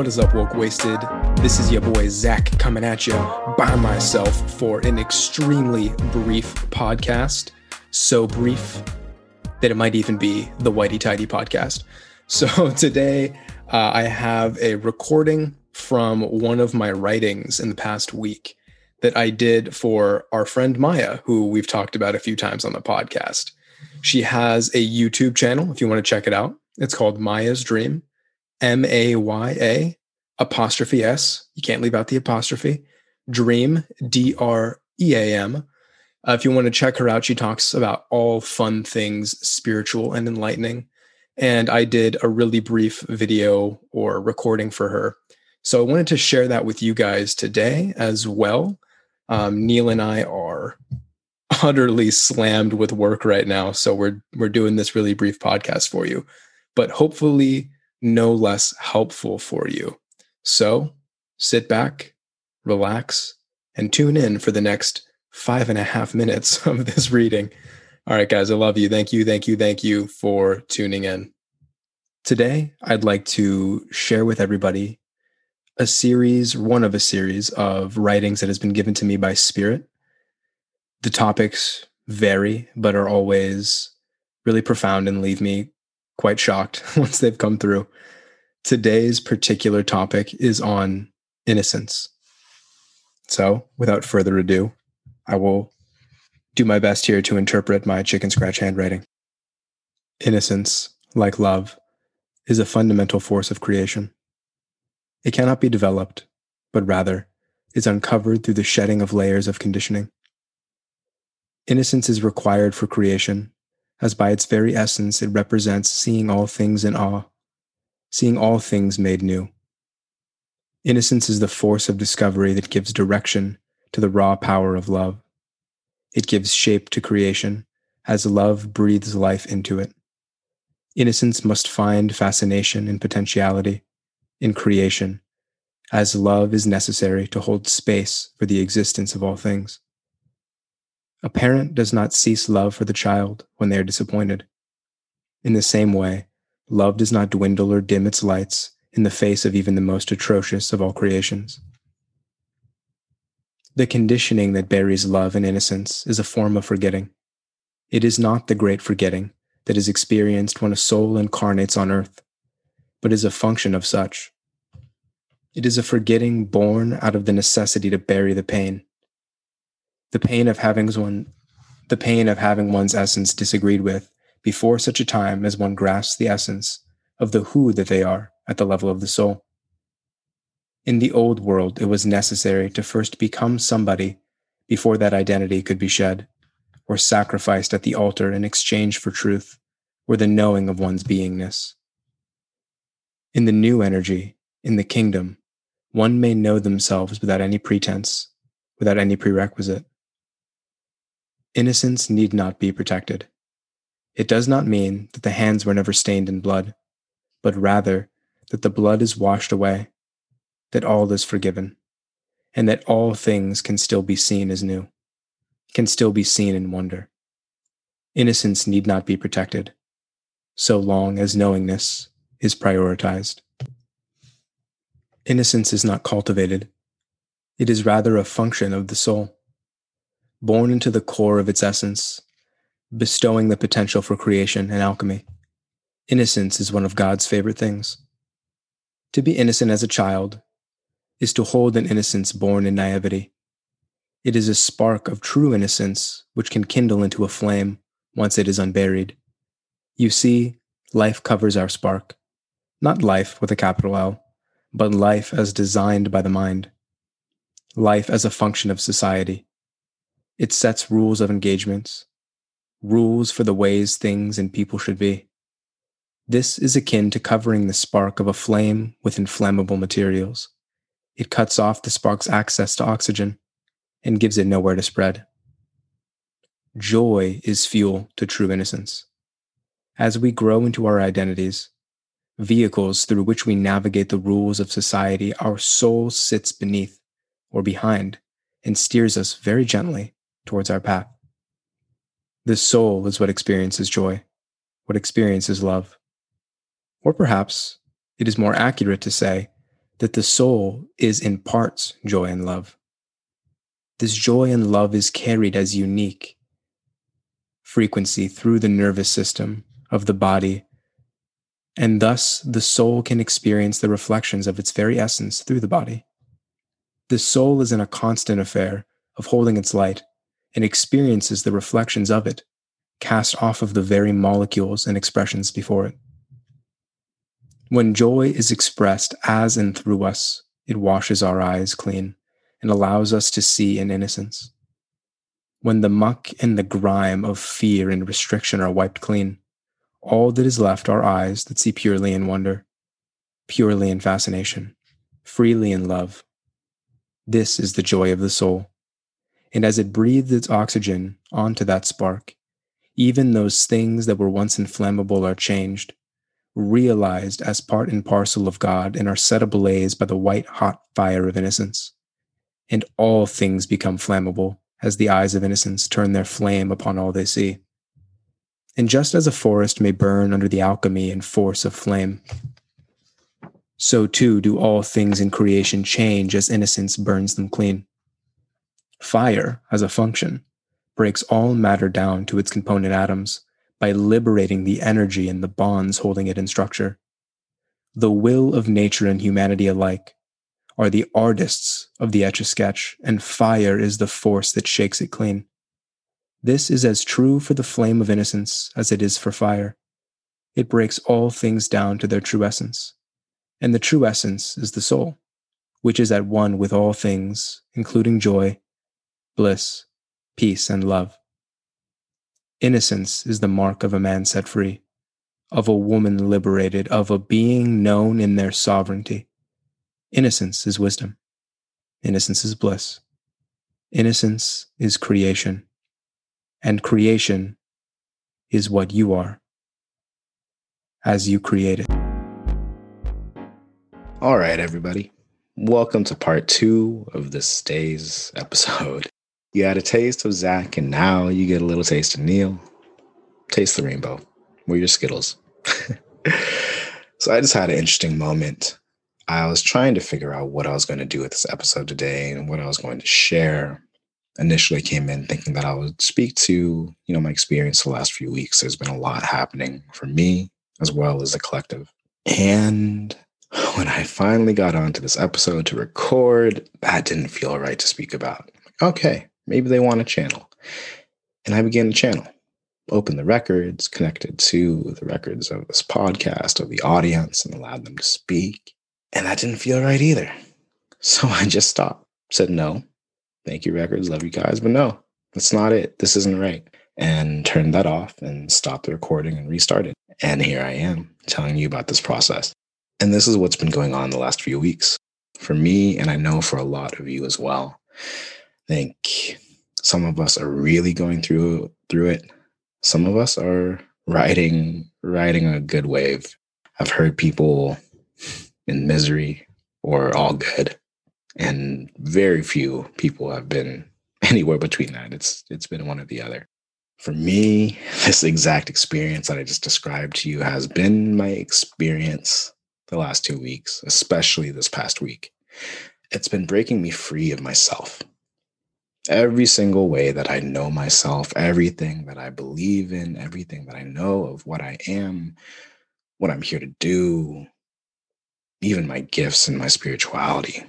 What is up, Woke Wasted? This is your boy Zach coming at you by myself for an extremely brief podcast. So brief that it might even be the Whitey Tidy podcast. So today uh, I have a recording from one of my writings in the past week that I did for our friend Maya, who we've talked about a few times on the podcast. She has a YouTube channel if you want to check it out. It's called Maya's Dream, M A Y A apostrophe S. You can't leave out the apostrophe. Dream, D R E A M. Uh, if you want to check her out, she talks about all fun things spiritual and enlightening. And I did a really brief video or recording for her. So I wanted to share that with you guys today as well. Um, Neil and I are utterly slammed with work right now, so we're we're doing this really brief podcast for you, but hopefully no less helpful for you. So sit back, relax, and tune in for the next five and a half minutes of this reading. All right, guys, I love you. Thank you, thank you, thank you for tuning in. Today, I'd like to share with everybody a series, one of a series of writings that has been given to me by Spirit. The topics vary, but are always really profound and leave me quite shocked once they've come through. Today's particular topic is on innocence. So, without further ado, I will do my best here to interpret my chicken scratch handwriting. Innocence, like love, is a fundamental force of creation. It cannot be developed, but rather is uncovered through the shedding of layers of conditioning. Innocence is required for creation, as by its very essence it represents seeing all things in awe, seeing all things made new. Innocence is the force of discovery that gives direction to the raw power of love. It gives shape to creation as love breathes life into it. Innocence must find fascination in potentiality in creation, as love is necessary to hold space for the existence of all things. A parent does not cease love for the child when they are disappointed. In the same way, love does not dwindle or dim its lights in the face of even the most atrocious of all creations. The conditioning that buries love and innocence is a form of forgetting. It is not the great forgetting that is experienced when a soul incarnates on earth, but is a function of such. It is a forgetting born out of the necessity to bury the pain. The pain of having one the pain of having one's essence disagreed with before such a time as one grasps the essence of the who that they are at the level of the soul. In the old world, it was necessary to first become somebody before that identity could be shed, or sacrificed at the altar in exchange for truth, or the knowing of one's beingness. In the new energy, in the kingdom, one may know themselves without any pretense, without any prerequisite. Innocence need not be protected. It does not mean that the hands were never stained in blood, but rather that the blood is washed away, that all is forgiven, and that all things can still be seen as new, can still be seen in wonder. Innocence need not be protected, so long as knowingness is prioritized. Innocence is not cultivated, it is rather a function of the soul, born into the core of its essence, bestowing the potential for creation and alchemy. Innocence is one of God's favorite things. To be innocent as a child is to hold an innocence born in naivety. It is a spark of true innocence which can kindle into a flame once it is unburied. You see, life covers our spark, not life with a capital L, but life as designed by the mind, life as a function of society. It sets rules of engagements, rules for the ways things and people should be. This is akin to covering the spark of a flame with inflammable materials. It cuts off the spark's access to oxygen and gives it nowhere to spread. Joy is fuel to true innocence. As we grow into our identities, vehicles through which we navigate the rules of society, our soul sits beneath or behind and steers us very gently towards our path. The soul is what experiences joy, what experiences love. Or perhaps it is more accurate to say that the soul is in parts joy and love. This joy and love is carried as unique frequency through the nervous system of the body, and thus the soul can experience the reflections of its very essence through the body. The soul is in a constant affair of holding its light and experiences the reflections of it cast off of the very molecules and expressions before it. When joy is expressed as and through us, it washes our eyes clean and allows us to see in innocence. When the muck and the grime of fear and restriction are wiped clean, all that is left are eyes that see purely in wonder, purely in fascination, freely in love. This is the joy of the soul. And as it breathes its oxygen onto that spark, even those things that were once inflammable are changed, realized as part and parcel of God, and are set ablaze by the white hot fire of innocence. And all things become flammable as the eyes of innocence turn their flame upon all they see. And just as a forest may burn under the alchemy and force of flame, so too do all things in creation change as innocence burns them clean. Fire, as a function, breaks all matter down to its component atoms by liberating the energy and the bonds holding it in structure. The will of nature and humanity alike are the artists of the etch a sketch, and fire is the force that shakes it clean. This is as true for the flame of innocence as it is for fire. It breaks all things down to their true essence. And the true essence is the soul, which is at one with all things, including joy, bliss, peace, and love. Innocence is the mark of a man set free, of a woman liberated, of a being known in their sovereignty. Innocence is wisdom. Innocence is bliss. Innocence is creation. And creation is what you are as you create it. All right, everybody. Welcome to part two of this day's episode. You had a taste of Zach, and now you get a little taste of Neil. Taste the rainbow. We're your Skittles. so I just had an interesting moment. I was trying to figure out what I was going to do with this episode today and what I was going to share. Initially came in thinking that I would speak to, you know, my experience the last few weeks. There's been a lot happening for me as well as the collective. And when I finally got onto this episode to record, that didn't feel right to speak about. Okay, maybe they want a channel. And I began to channel, open the records, connected to the records of this podcast, of the audience, and allowed them to speak. And that didn't feel right either. So I just stopped, said, no, thank you, records, love you guys, but no, that's not it. This isn't right. And turned that off and stopped the recording and restarted. And here I am telling you about this process. And this is what's been going on the last few weeks for me, and I know for a lot of you as well. I think some of us are really going through through it. Some of us are riding riding a good wave. I've heard people in misery or all good, and very few people have been anywhere between that. It's it's been one or the other. For me, this exact experience that I just described to you has been my experience the last two weeks, especially this past week. It's been breaking me free of myself. Every single way that I know myself, everything that I believe in, everything that I know of what I am, what I'm here to do, even my gifts and my spirituality,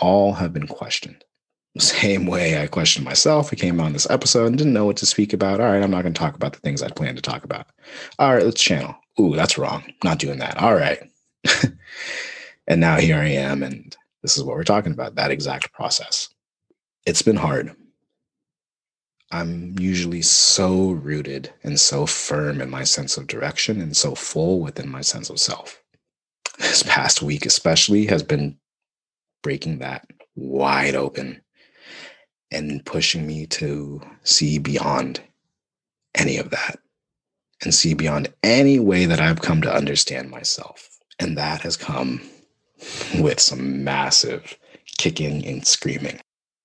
all have been questioned. The same way I questioned myself. I came on this episode and didn't know what to speak about. All right, I'm not going to talk about the things I'd planned to talk about. All right, let's channel. Ooh, that's wrong. Not doing that. All right. and now here I am, and this is what we're talking about that exact process. It's been hard. I'm usually so rooted and so firm in my sense of direction and so full within my sense of self. This past week, especially, has been breaking that wide open and pushing me to see beyond any of that and see beyond any way that I've come to understand myself. And that has come with some massive kicking and screaming.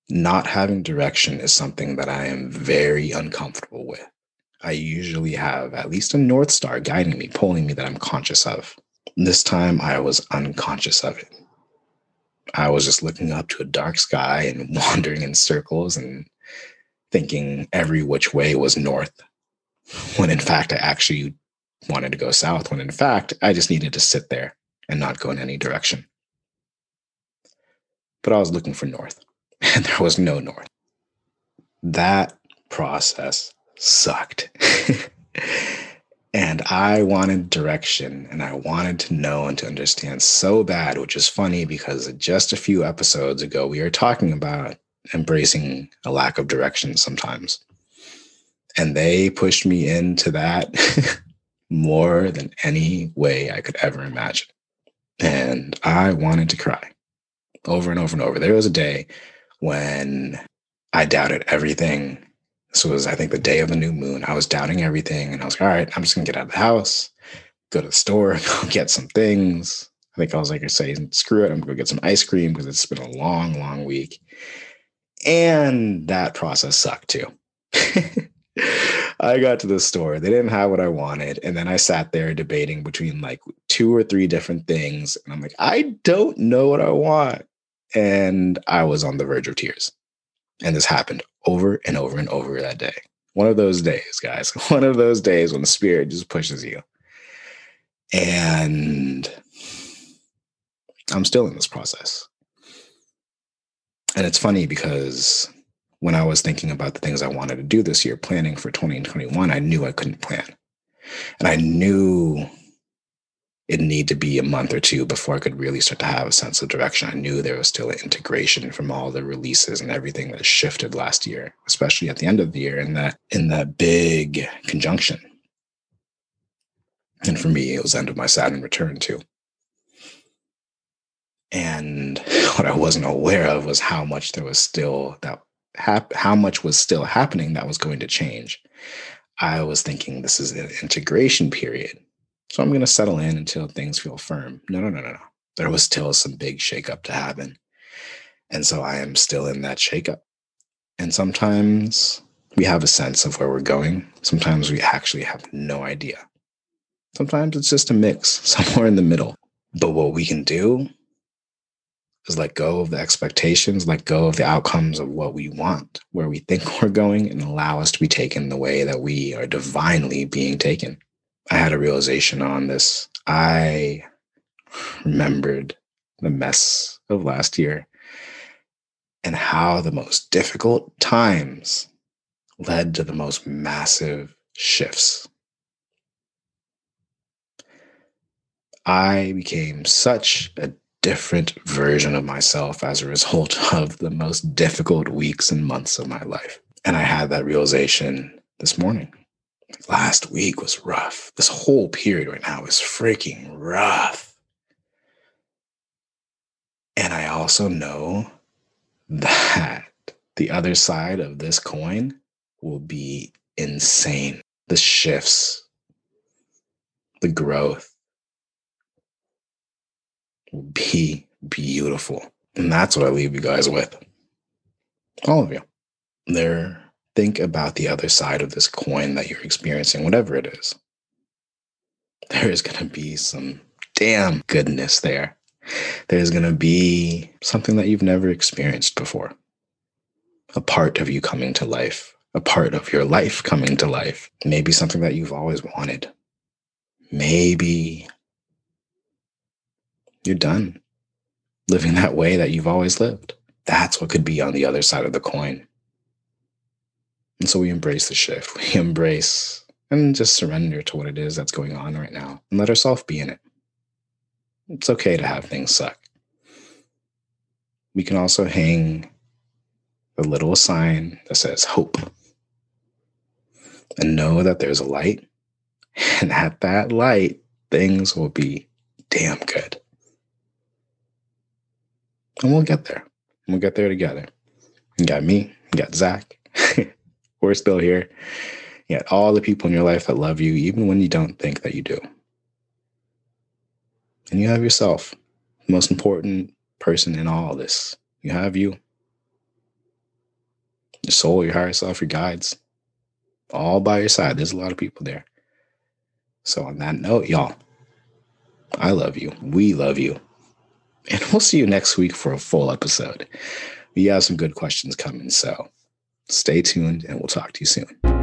Not having direction is something that I am very uncomfortable with. I usually have at least a North Star guiding me, pulling me that I'm conscious of. This time I was unconscious of it. I was just looking up to a dark sky and wandering in circles and thinking every which way was north, when in fact I actually wanted to go south, when in fact I just needed to sit there and not go in any direction. But I was looking for north, and there was no north. That process sucked. and I wanted direction and I wanted to know and to understand so bad, which is funny because just a few episodes ago, we were talking about embracing a lack of direction sometimes. And they pushed me into that more than any way I could ever imagine. And I wanted to cry over and over and over. There was a day when I doubted everything. This was, I think, the day of the new moon. I was doubting everything. And I was like, all right, I'm just going to get out of the house, go to the store, go get some things. I think I was like, I say, screw it. I'm going to go get some ice cream because it's been a long, long week. And that process sucked too. I got to the store. They didn't have what I wanted. And then I sat there debating between like two or three different things. And I'm like, I don't know what I want. And I was on the verge of tears. And this happened over and over and over that day. One of those days, guys. One of those days when the spirit just pushes you. And I'm still in this process. And it's funny because when I was thinking about the things I wanted to do this year, planning for 2021, I knew I couldn't plan. And I knew it needed to be a month or two before I could really start to have a sense of direction. I knew there was still an integration from all the releases and everything that shifted last year, especially at the end of the year in that in that big conjunction. And for me, it was end of my Saturn return too. And what I wasn't aware of was how much there was still that hap- how much was still happening that was going to change. I was thinking this is an integration period. So I'm going to settle in until things feel firm. No, no, no, no, no. There was still some big shakeup to happen. And so I am still in that shakeup. And sometimes we have a sense of where we're going. Sometimes we actually have no idea. Sometimes it's just a mix somewhere in the middle. But what we can do is let go of the expectations, let go of the outcomes of what we want, where we think we're going, and allow us to be taken the way that we are divinely being taken. I had a realization on this. I remembered the mess of last year and how the most difficult times led to the most massive shifts. I became such a different version of myself as a result of the most difficult weeks and months of my life. And I had that realization this morning. Last week was rough. This whole period right now is freaking rough. And I also know that the other side of this coin will be insane. The shifts, the growth, will be beautiful. And that's what I leave you guys with. All of you. There, think about the other side of this coin that you're experiencing, whatever it is. There is going to be some damn goodness there. There's going to be something that you've never experienced before. A part of you coming to life, a part of your life coming to life. Maybe something that you've always wanted. Maybe you're done living that way that you've always lived. That's what could be on the other side of the coin. And so we embrace the shift. We embrace and just surrender to what it is that's going on right now and let ourselves be in it. It's okay to have things suck. We can also hang a little sign that says hope and know that there's a light. And at that light, things will be damn good. And we'll get there. We'll get there together. You got me, you got Zach. We're still here. Got all the people in your life that love you, even when you don't think that you do. And you have yourself, the most important person in all this. You have you. Your soul, your higher self, your guides, all by your side. There's a lot of people there. So, on that note, y'all, I love you. We love you. And we'll see you next week for a full episode. We have some good questions coming, so stay tuned and we'll talk to you soon.